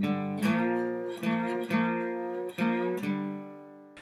Mm-hmm.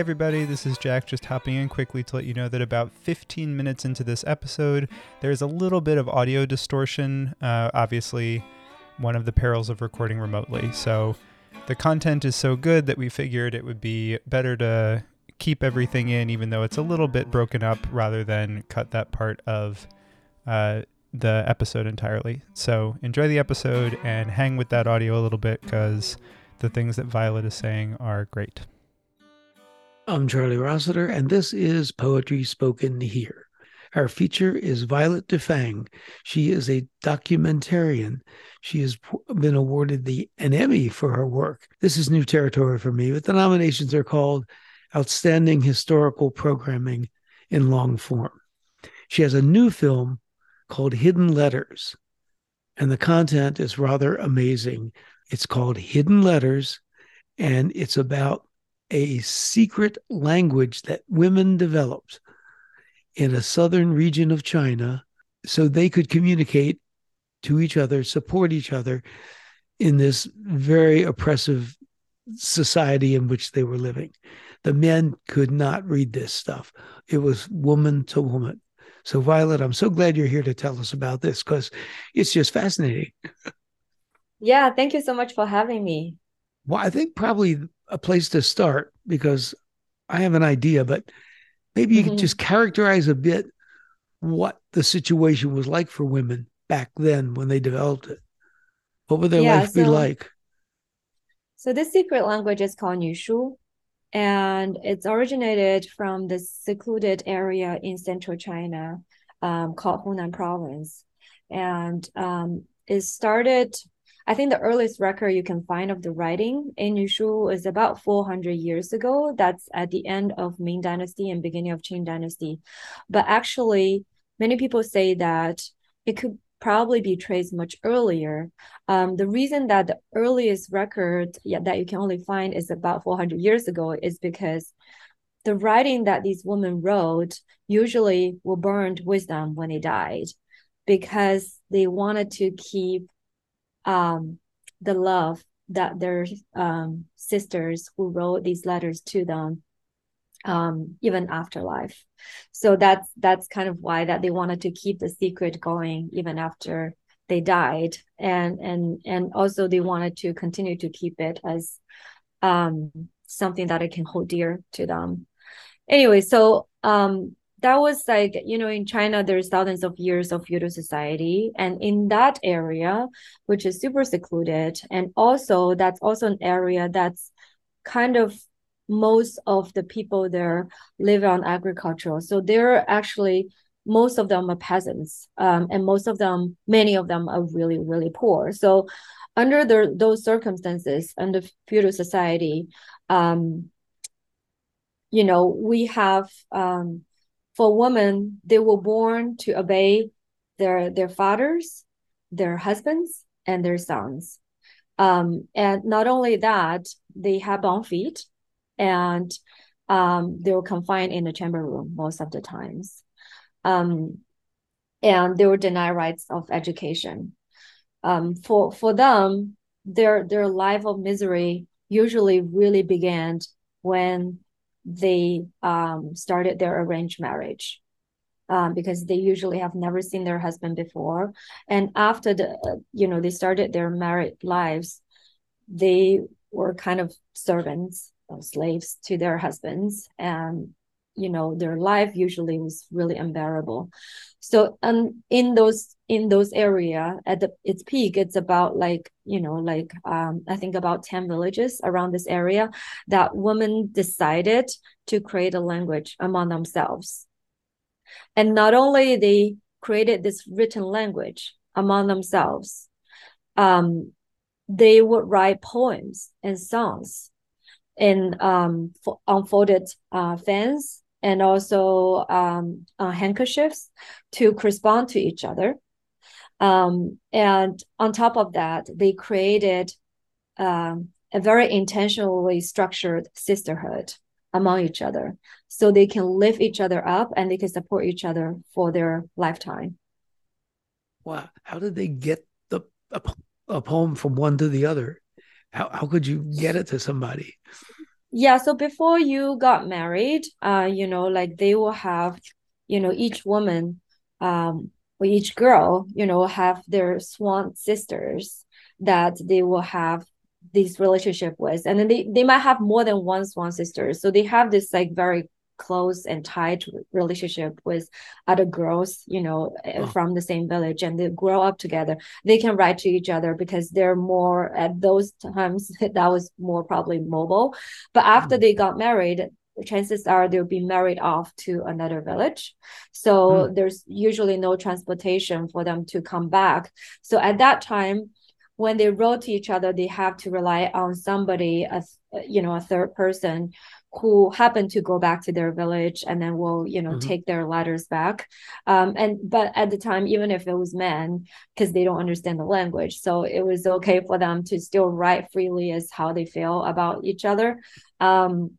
Everybody, this is Jack just hopping in quickly to let you know that about 15 minutes into this episode, there's a little bit of audio distortion. Uh, obviously, one of the perils of recording remotely. So, the content is so good that we figured it would be better to keep everything in, even though it's a little bit broken up, rather than cut that part of uh, the episode entirely. So, enjoy the episode and hang with that audio a little bit because the things that Violet is saying are great. I'm Charlie Rossiter, and this is Poetry Spoken Here. Our feature is Violet Du Feng. She is a documentarian. She has been awarded the an Emmy for her work. This is new territory for me, but the nominations are called Outstanding Historical Programming in Long Form. She has a new film called Hidden Letters, and the content is rather amazing. It's called Hidden Letters, and it's about a secret language that women developed in a southern region of China so they could communicate to each other, support each other in this very oppressive society in which they were living. The men could not read this stuff, it was woman to woman. So, Violet, I'm so glad you're here to tell us about this because it's just fascinating. Yeah, thank you so much for having me. Well, I think probably a place to start because I have an idea, but maybe you mm-hmm. could just characterize a bit what the situation was like for women back then when they developed it. What would their yeah, life so, be like? So this secret language is called Nushu, and it's originated from the secluded area in central China um, called Hunan Province, and um, it started I think the earliest record you can find of the writing in Nushu is about 400 years ago. That's at the end of Ming Dynasty and beginning of Qing Dynasty. But actually, many people say that it could probably be traced much earlier. Um, the reason that the earliest record yeah, that you can only find is about 400 years ago is because the writing that these women wrote usually were burned with them when they died because they wanted to keep um, the love that their um, sisters who wrote these letters to them um, even afterlife. So that's that's kind of why that they wanted to keep the secret going even after they died, and and and also they wanted to continue to keep it as um, something that it can hold dear to them. Anyway, so um, that was like you know in china there's thousands of years of feudal society. And in that area which is super secluded and also that's also an area that's kind of most of the people there live on agricultural. So they're actually most of them are peasants um, and most of them many of them are really really poor. So under the, those circumstances under feudal society um, you know we have um, for women, they were born to obey their their fathers, their husbands, and their sons. Um, and not only that, they have bound feet, and um, they were confined in the chamber room most of the times. Um, and they were denied rights of education. Um, for for them, their their life of misery usually really began when they um, started their arranged marriage. um, because they usually have never seen their husband before. And after the, uh, you know, they started their married lives, they were kind of servants or slaves to their husbands. And, you know, their life usually was really unbearable. So, um, in those in those area at the its peak, it's about like you know like um, I think about ten villages around this area that women decided to create a language among themselves and not only they created this written language among themselves, um, they would write poems and songs in um, unfolded uh, fans and also um, uh, handkerchiefs to correspond to each other. Um, and on top of that, they created um, a very intentionally structured sisterhood among each other. So they can lift each other up and they can support each other for their lifetime. Wow. How did they get the a, a poem from one to the other? How, how could you get it to somebody? Yeah so before you got married uh you know like they will have you know each woman um or each girl you know have their swan sisters that they will have this relationship with and then they, they might have more than one swan sister so they have this like very close and tight relationship with other girls you know oh. from the same village and they grow up together they can write to each other because they're more at those times that was more probably mobile but after mm. they got married chances are they'll be married off to another village so mm. there's usually no transportation for them to come back so at that time when they wrote to each other, they have to rely on somebody, as you know, a third person who happened to go back to their village and then will you know mm-hmm. take their letters back um and but at the time even if it was men because they don't understand the language so it was okay for them to still write freely as how they feel about each other um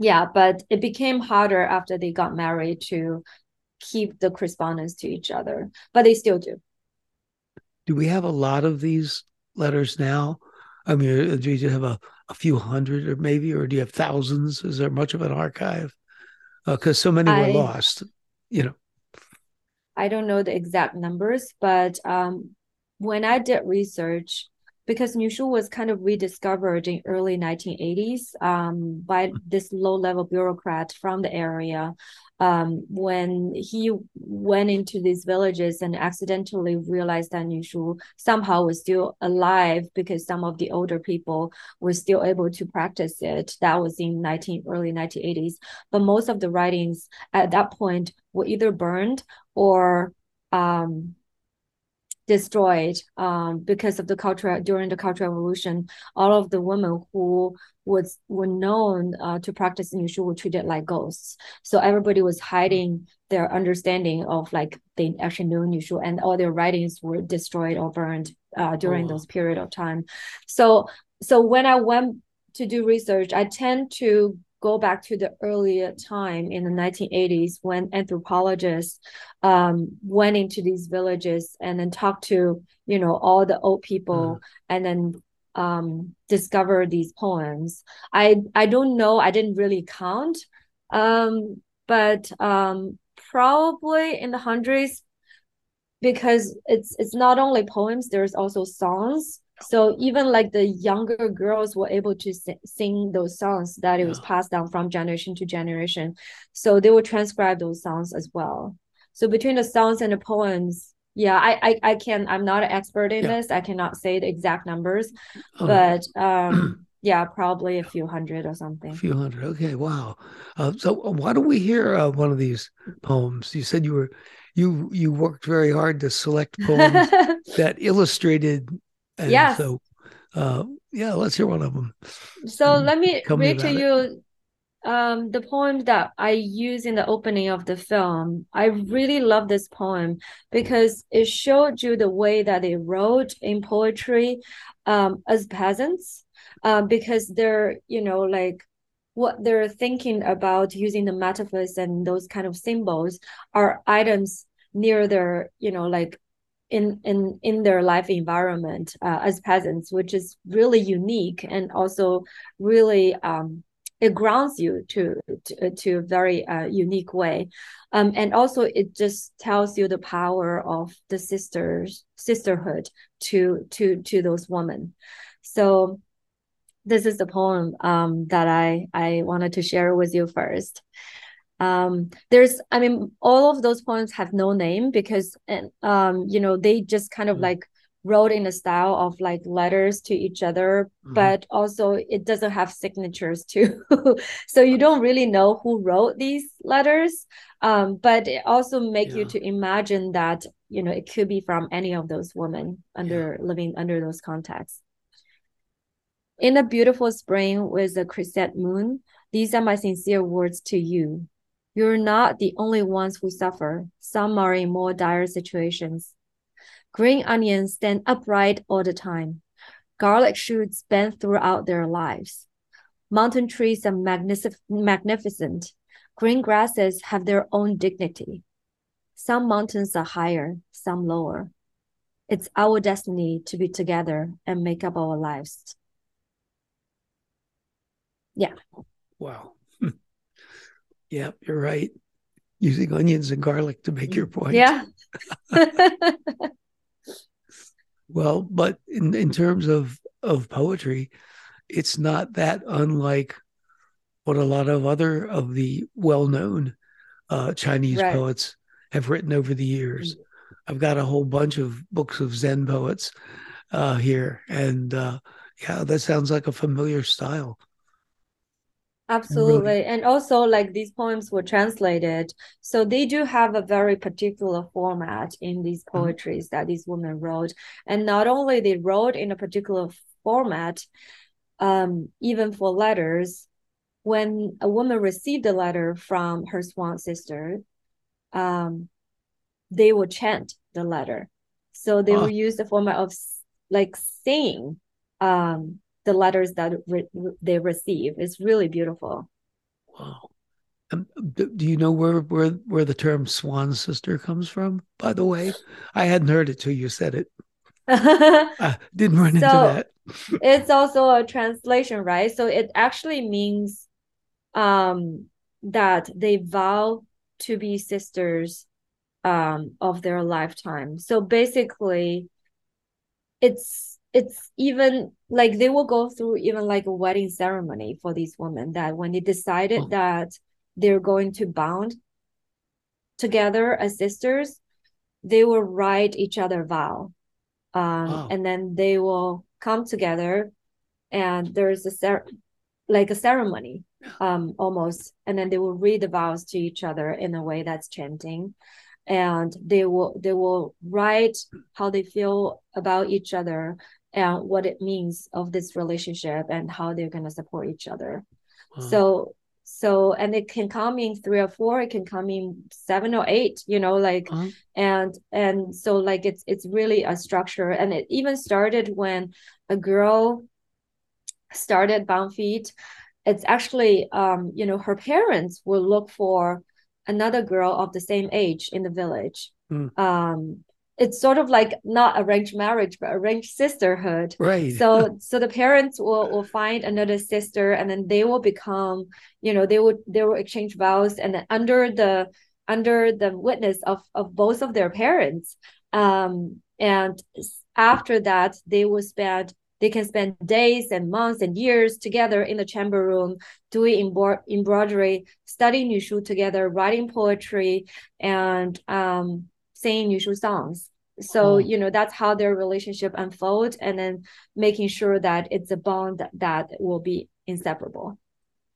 yeah but it became harder after they got married to keep the correspondence to each other but they still do do we have a lot of these letters now? I mean, do you have a, a few hundred or maybe, or do you have thousands? Is there much of an archive? Because uh, so many I, were lost, you know. I don't know the exact numbers, but um, when I did research, because Nushu was kind of rediscovered in early 1980s um, by mm. this low-level bureaucrat from the area um, when he went into these villages and accidentally realized that Nushu somehow was still alive because some of the older people were still able to practice it. That was in 19 early 1980s. But most of the writings at that point were either burned or um, destroyed um, because of the culture during the cultural revolution. All of the women who was were known uh, to practice Nushu were treated like ghosts. So everybody was hiding their understanding of like they actually knew Nushu, and all their writings were destroyed or burned uh, during oh. those period of time. So so when I went to do research, I tend to go back to the earlier time in the 1980s when anthropologists um, went into these villages and then talked to you know all the old people mm. and then um, discover these poems. I i don't know. I didn't really count um, but um, probably in the hundreds because it's it's not only poems there's also songs so even like the younger girls were able to sing those songs that it was passed down from generation to generation. So they would transcribe those songs as well. So between the songs and the poems yeah i i, I can i'm not an expert in yeah. this. I cannot say the exact numbers oh. but um yeah probably a few hundred or something. A few hundred okay wow. Uh, so uh, why don't we hear uh, one of these poems? You said you were you you worked very hard to select poems that illustrated and yeah. So, uh, yeah, let's hear one of them. So let me read to you um, the poem that I use in the opening of the film. I really love this poem because it showed you the way that they wrote in poetry um, as peasants, uh, because they're, you know, like what they're thinking about using the metaphors and those kind of symbols are items near their, you know, like in in in their life environment uh, as peasants which is really unique and also really um it grounds you to to, to a very uh, unique way. Um, and also it just tells you the power of the sisters sisterhood to to to those women. So this is the poem um, that i i wanted to share with you first um, there's i mean all of those poems have no name because and um, you know they just kind of mm. like wrote in a style of like letters to each other mm-hmm. but also it doesn't have signatures too so you don't really know who wrote these letters um, but it also make yeah. you to imagine that you know it could be from any of those women under yeah. living under those contexts in a beautiful spring with a crescent moon these are my sincere words to you you're not the only ones who suffer some are in more dire situations Green onions stand upright all the time. Garlic shoots bend throughout their lives. Mountain trees are magnific- magnificent. Green grasses have their own dignity. Some mountains are higher, some lower. It's our destiny to be together and make up our lives. Yeah. Wow. Yeah, you're right. Using onions and garlic to make your point. Yeah. Well, but in, in terms of, of poetry, it's not that unlike what a lot of other of the well-known uh, Chinese right. poets have written over the years. I've got a whole bunch of books of Zen poets uh, here, and uh, yeah, that sounds like a familiar style. Absolutely. And also, like these poems were translated. So they do have a very particular format in these mm-hmm. poetries mm-hmm. that these women wrote. And not only they wrote in a particular format, um, even for letters, when a woman received a letter from her swan sister, um, they would chant the letter. So they oh. would use the format of like saying um, the letters that re- they receive. It's really beautiful. Wow. Um, do you know where, where where the term swan sister comes from? By the way, I hadn't heard it till you said it. I didn't run so into that. it's also a translation, right? So it actually means um, that they vow to be sisters um, of their lifetime. So basically, it's it's even like they will go through even like a wedding ceremony for these women that when they decided oh. that they're going to bound together as sisters they will write each other vow. Um, wow. and then they will come together and there's a cer- like a ceremony um almost. And then they will read the vows to each other in a way that's chanting. And they will they will write how they feel about each other and what it means of this relationship and how they're going to support each other wow. so so and it can come in three or four it can come in seven or eight you know like uh-huh. and and so like it's it's really a structure and it even started when a girl started bound feet it's actually um you know her parents will look for another girl of the same age in the village mm. um it's sort of like not arranged marriage but arranged sisterhood. Right. So so the parents will, will find another sister and then they will become you know they would they will exchange vows and then under the under the witness of of both of their parents um and after that they will spend they can spend days and months and years together in the chamber room doing embroidery studying Nushu together writing poetry and um singing usual songs. So you know that's how their relationship unfolds and then making sure that it's a bond that, that will be inseparable.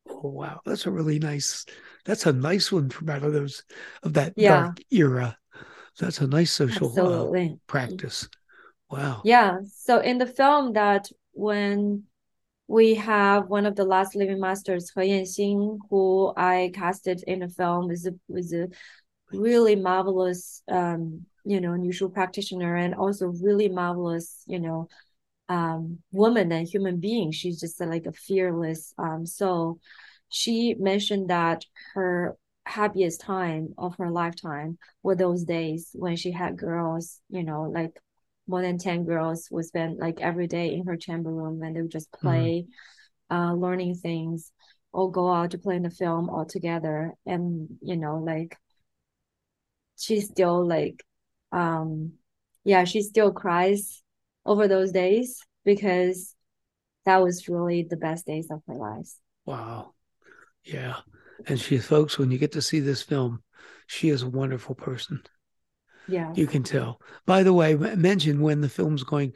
Oh wow. That's a really nice that's a nice one from out of those of that yeah. dark era. That's a nice social uh, practice. Wow. Yeah. So in the film that when we have one of the last living masters He Yanxin who i casted in the film is a, is a really marvelous um you know Nushu practitioner and also really marvelous you know um woman and human being she's just uh, like a fearless um soul she mentioned that her happiest time of her lifetime were those days when she had girls you know like more than 10 girls would spend like every day in her chamber room and they would just mm-hmm. play mm-hmm. uh learning things or go out to play in the film all together and you know like she still like um yeah she still cries over those days because that was really the best days of her life. Wow. Yeah. And she folks when you get to see this film she is a wonderful person. Yeah. You can tell. By the way mention when the film's going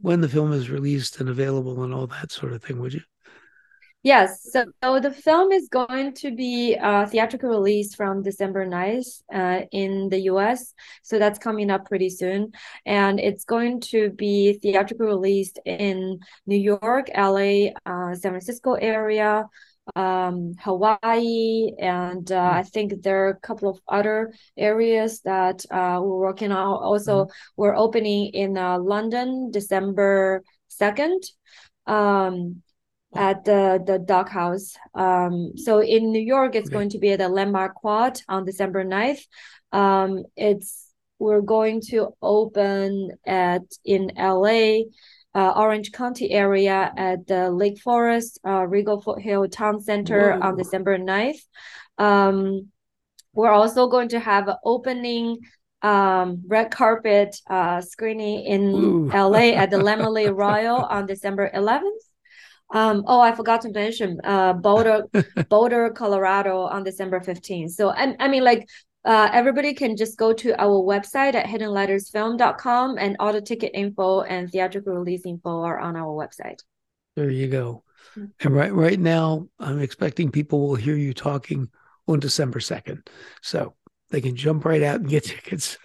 when the film is released and available and all that sort of thing would you Yes, so, so, the film is going to be uh, theatrical release from December 9th uh, in the US. So that's coming up pretty soon. And it's going to be theatrical released in New York, LA, uh, San Francisco area, um, Hawaii, and uh. I think there are a couple of other areas that uh, we're working on. Also, mm-hmm. we're opening in uh, London December 2nd. Um, at the the Dock House. Um, so in New York, it's okay. going to be at the Landmark Quad on December 9th. Um, it's we're going to open at in LA, uh, Orange County area at the Lake Forest uh, Regal Foothill Town Center Whoa. on December 9th. Um, we're also going to have an opening um, red carpet uh, screening in Ooh. LA at the Laemmle Royal on December 11th. Um, oh, I forgot to mention uh, Boulder, Boulder, Colorado on December 15th. So, I, I mean, like, uh, everybody can just go to our website at hiddenlettersfilm.com and all the ticket info and theatrical release info are on our website. There you go. Mm-hmm. And right right now, I'm expecting people will hear you talking on December 2nd. So they can jump right out and get tickets.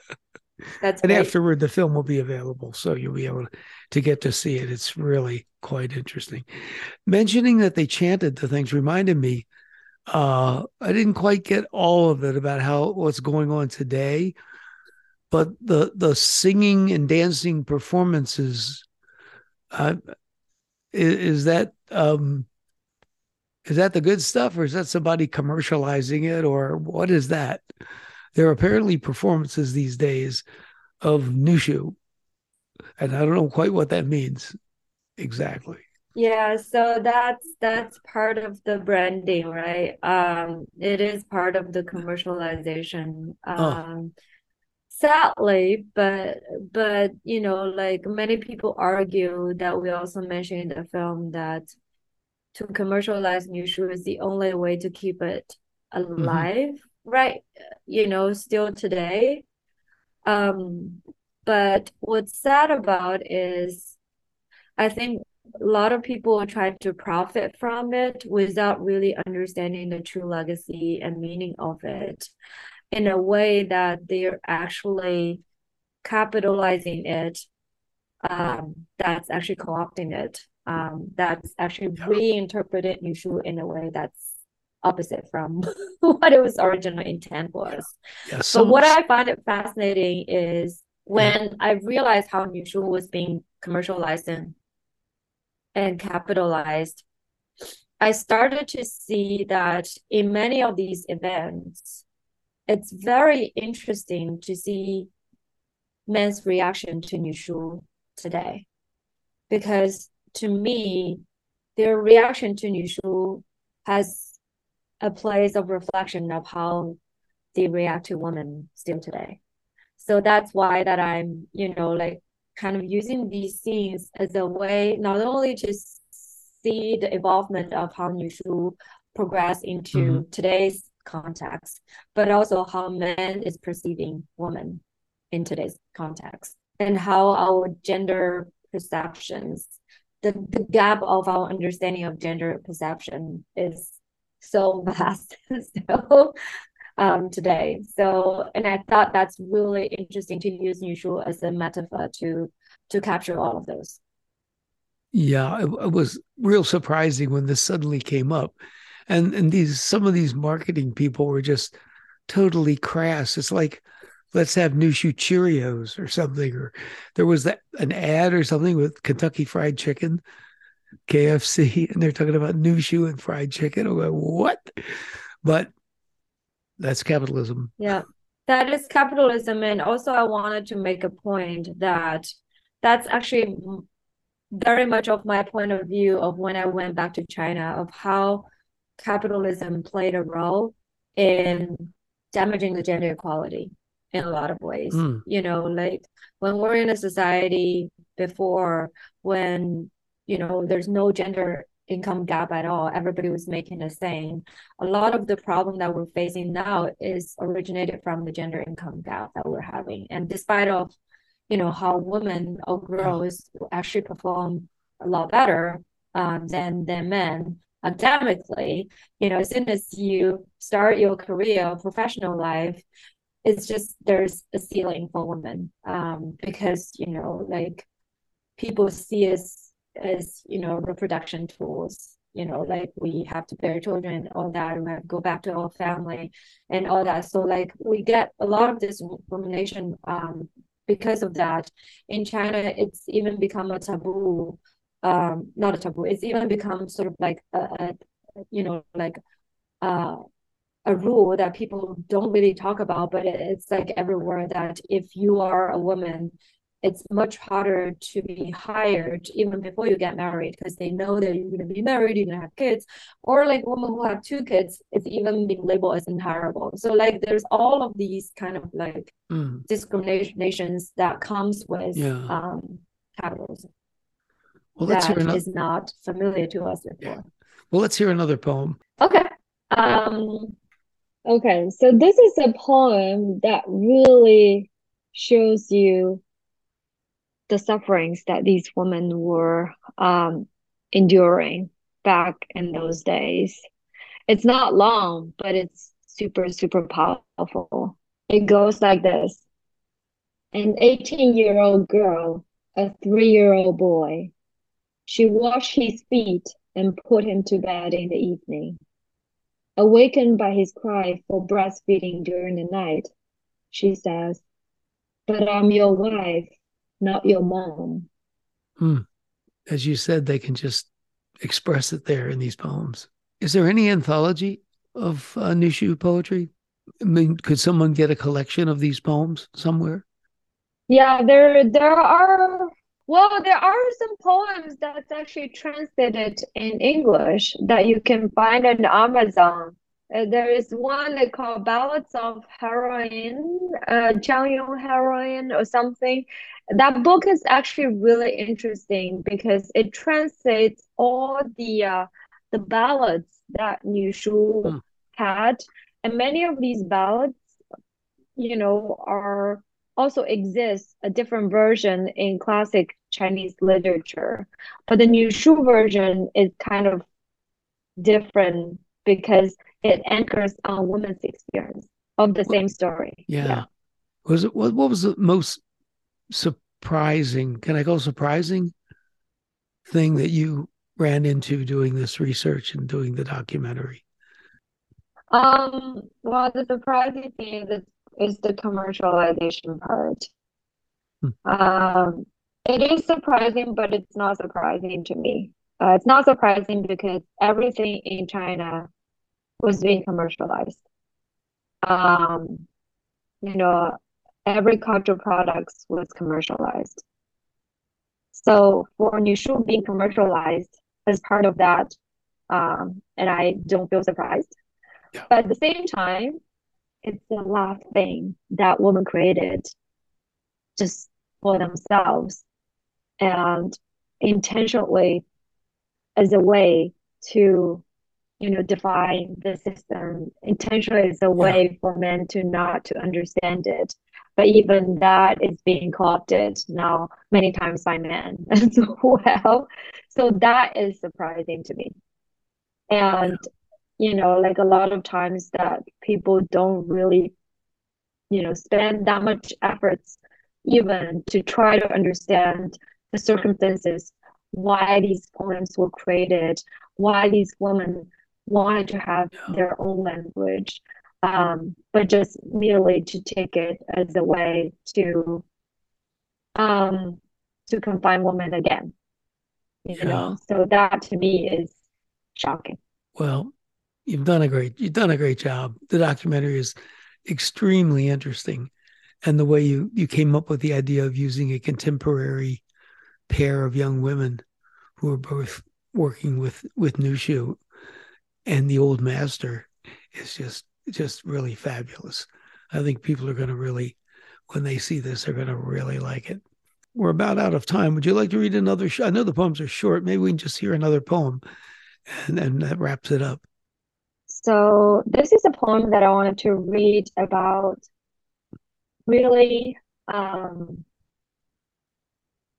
That's and great. afterward, the film will be available, so you'll be able to get to see it. It's really quite interesting. Mentioning that they chanted the things reminded me. Uh, I didn't quite get all of it about how what's going on today, but the the singing and dancing performances. Uh, is, is that um, is that the good stuff, or is that somebody commercializing it, or what is that? There are apparently performances these days of Nushu. And I don't know quite what that means exactly. Yeah, so that's that's part of the branding, right? Um, it is part of the commercialization. Um, oh. sadly, but but you know, like many people argue that we also mentioned in the film that to commercialize Nushu is the only way to keep it mm-hmm. alive. Mm-hmm right you know still today. Um but what's sad about is i think a lot of people try to profit from it without really understanding the true legacy and meaning of it in a way that they're actually capitalizing it um, that's actually co-opting it. Um, that's actually reinterpreted Nushu in a way that's opposite from what it was original intent was. Yeah, so what I find it fascinating is when I realized how Nushu was being commercialized and, and capitalized, I started to see that in many of these events, it's very interesting to see men's reaction to Nushu today. Because to me, their reaction to Nushu has a place of reflection of how they react to women still today. So that's why that I'm, you know, like kind of using these scenes as a way not only to see the involvement of how Nushu progress into mm-hmm. today's context, but also how men is perceiving women in today's context and how our gender perceptions, the, the gap of our understanding of gender perception is so vast still um, today. So, and I thought that's really interesting to use Nushu as a metaphor to to capture all of those. Yeah, it, it was real surprising when this suddenly came up, and and these some of these marketing people were just totally crass. It's like let's have Nushu Cheerios or something, or there was that an ad or something with Kentucky Fried Chicken KFC and they're talking about Nushu and fried chicken. I'm like, what? But that's capitalism. Yeah, that is capitalism. And also, I wanted to make a point that that's actually very much of my point of view of when I went back to China, of how capitalism played a role in damaging the gender equality in a lot of ways. Mm. You know, like when we're in a society before when, you know, there's no gender income gap at all, everybody was making the same. A lot of the problem that we're facing now is originated from the gender income gap that we're having. And despite of, you know, how women or girls actually perform a lot better um, than than men academically, you know, as soon as you start your career, professional life, it's just there's a ceiling for women um, because you know, like people see us as you know reproduction tools. You know, like we have to bear children, all that, we have to go back to our family, and all that. So like we get a lot of this discrimination um, because of that. In China, it's even become a taboo um not a taboo it's even become sort of like a, a you know like uh a rule that people don't really talk about but it, it's like everywhere that if you are a woman it's much harder to be hired even before you get married because they know that you're going to be married you're going to have kids or like women who have two kids it's even being labeled as unhireable so like there's all of these kind of like Mm. discriminations that comes with Yeah. um capitalism Well, let's hear another. is not familiar to us before. Yeah. Well, let's hear another poem. Okay. Um, Okay, so this is a poem that really shows you the sufferings that these women were um, enduring back in those days. It's not long, but it's super, super powerful. It goes like this An 18 year old girl, a three year old boy. She washed his feet and put him to bed in the evening. Awakened by his cry for breastfeeding during the night, she says, But I'm your wife, not your mom. As you said, they can just express it there in these poems. Is there any anthology of uh, Nushu poetry? I mean, could someone get a collection of these poems somewhere? Yeah, there there are well, there are some poems that's actually translated in English that you can find on Amazon. Uh, there is one they call Ballads of Heroine, uh, Jiang Yong Heroine or something. That book is actually really interesting because it translates all the uh, the ballads that Nushu Hmm. had, and many of these ballads, you know, are also exists a different version in classic Chinese literature, but the Nushu version is kind of different because it anchors on woman's experience of the same story. Yeah. Was it what, what was the most surprising? Can I go surprising thing that you ran into doing this research and doing the documentary? Um, well, the surprising thing is, is the commercialization part. Hmm. Um, it is surprising, but it's not surprising to me. Uh, it's not surprising because everything in China was being commercialized. Um, you know, every cultural products was commercialized. So for Nushu being commercialized as part of that, um, and I don't feel surprised. Yeah. But at the same time, it's the last thing that women created just for themselves and intentionally as a way to you know defy the system intentionally as a way for men to not to understand it. But even that is being co-opted now many times by men as well. So that is surprising to me. And you know like a lot of times that people don't really you know spend that much efforts even to try to understand the circumstances why these poems were created why these women wanted to have their own language um, but just merely to take it as a way to um, to confine women again you Yeah. know so that to me is shocking Well, you've done a great you've done a great job. The documentary is extremely interesting, and the way you you came up with the idea of using a contemporary pair of young women who are both working with with Nushu and the old master is just just really fabulous. I think people are going to really, when they see this, they're going to really like it. We're about out of time. Would you like to read another? Sh- I know the poems are short. Maybe we can just hear another poem, and and that wraps it up. So this is a poem that I wanted to read about really um,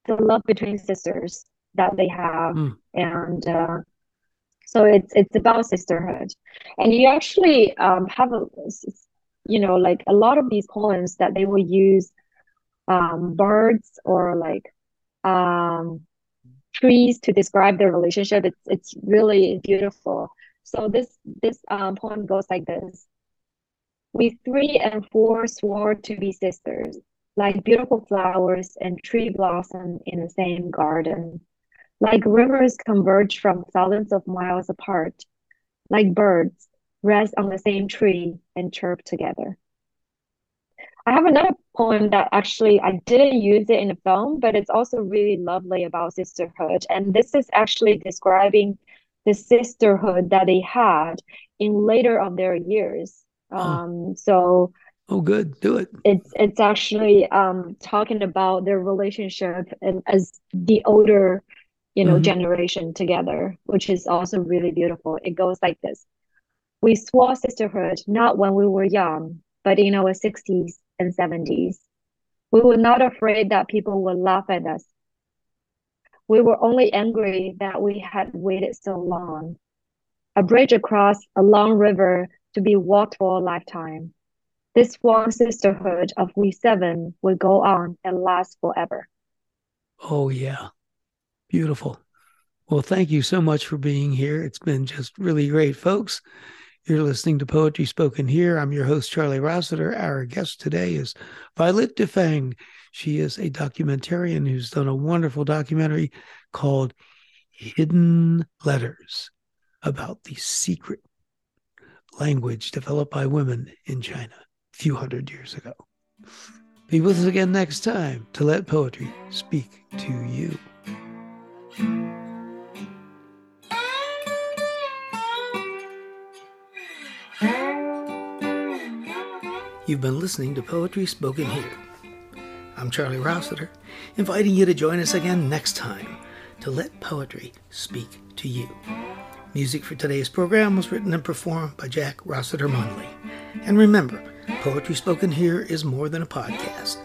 the love between sisters that they have, Mm. and uh, so it's it's about sisterhood, and you actually um, have a you know like a lot of these poems that they will use um, birds or like um, trees to describe their relationship. It's it's really beautiful. So this this um, poem goes like this. We three and four swore to be sisters, like beautiful flowers and tree blossom in the same garden. Like rivers converge from thousands of miles apart, like birds rest on the same tree and chirp together. I have another poem that actually I didn't use it in the film, but it's also really lovely about sisterhood. And this is actually describing the sisterhood that they had in later of their years. Oh. Um, so Oh, good. Do it. it's it's actually um talking about their relationship and as the older, you know, Mhm. generation together, which is also really beautiful. It goes like this. We swore sisterhood not when we were young, but in our 60s and 70s. We were not afraid that people would laugh at us. We were only angry that we had waited so long. A bridge across a long river to be walked for a lifetime. This one sisterhood of we seven will go on and last forever. Oh, yeah. Beautiful. Well, thank you so much for being here. It's been just really great, folks. You're listening to Poetry Spoken Here. I'm your host, Charlie Rossiter. Our guest today is Violet Du Feng. She is a documentarian who's done a wonderful documentary called Hidden Letters about the secret language developed by women in China a few hundred years ago. Be with us again next time to let poetry speak to you. You've been listening to Poetry Spoken Here. I'm Charlie Rossiter, inviting you to join us again next time to let poetry speak to you. Music for today's program was written and performed by Jack Rossiter Munley. And remember, Poetry Spoken Here is more than a podcast.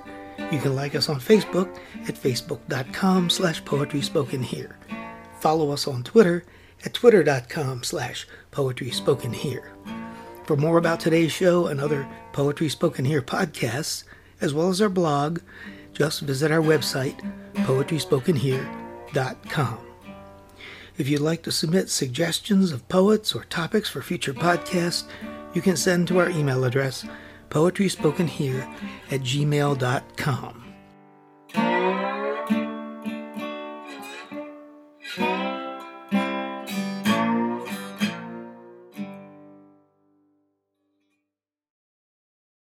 You can like us on Facebook at facebook.com slash poetry spoken here. Follow us on Twitter at twitter.com slash poetry spoken here. For more about today's show and other Poetry Spoken Here podcasts, as well as our blog, just visit our website, poetryspokenhere.com. If you'd like to submit suggestions of poets or topics for future podcasts, you can send to our email address, poetryspokenhere at gmail.com.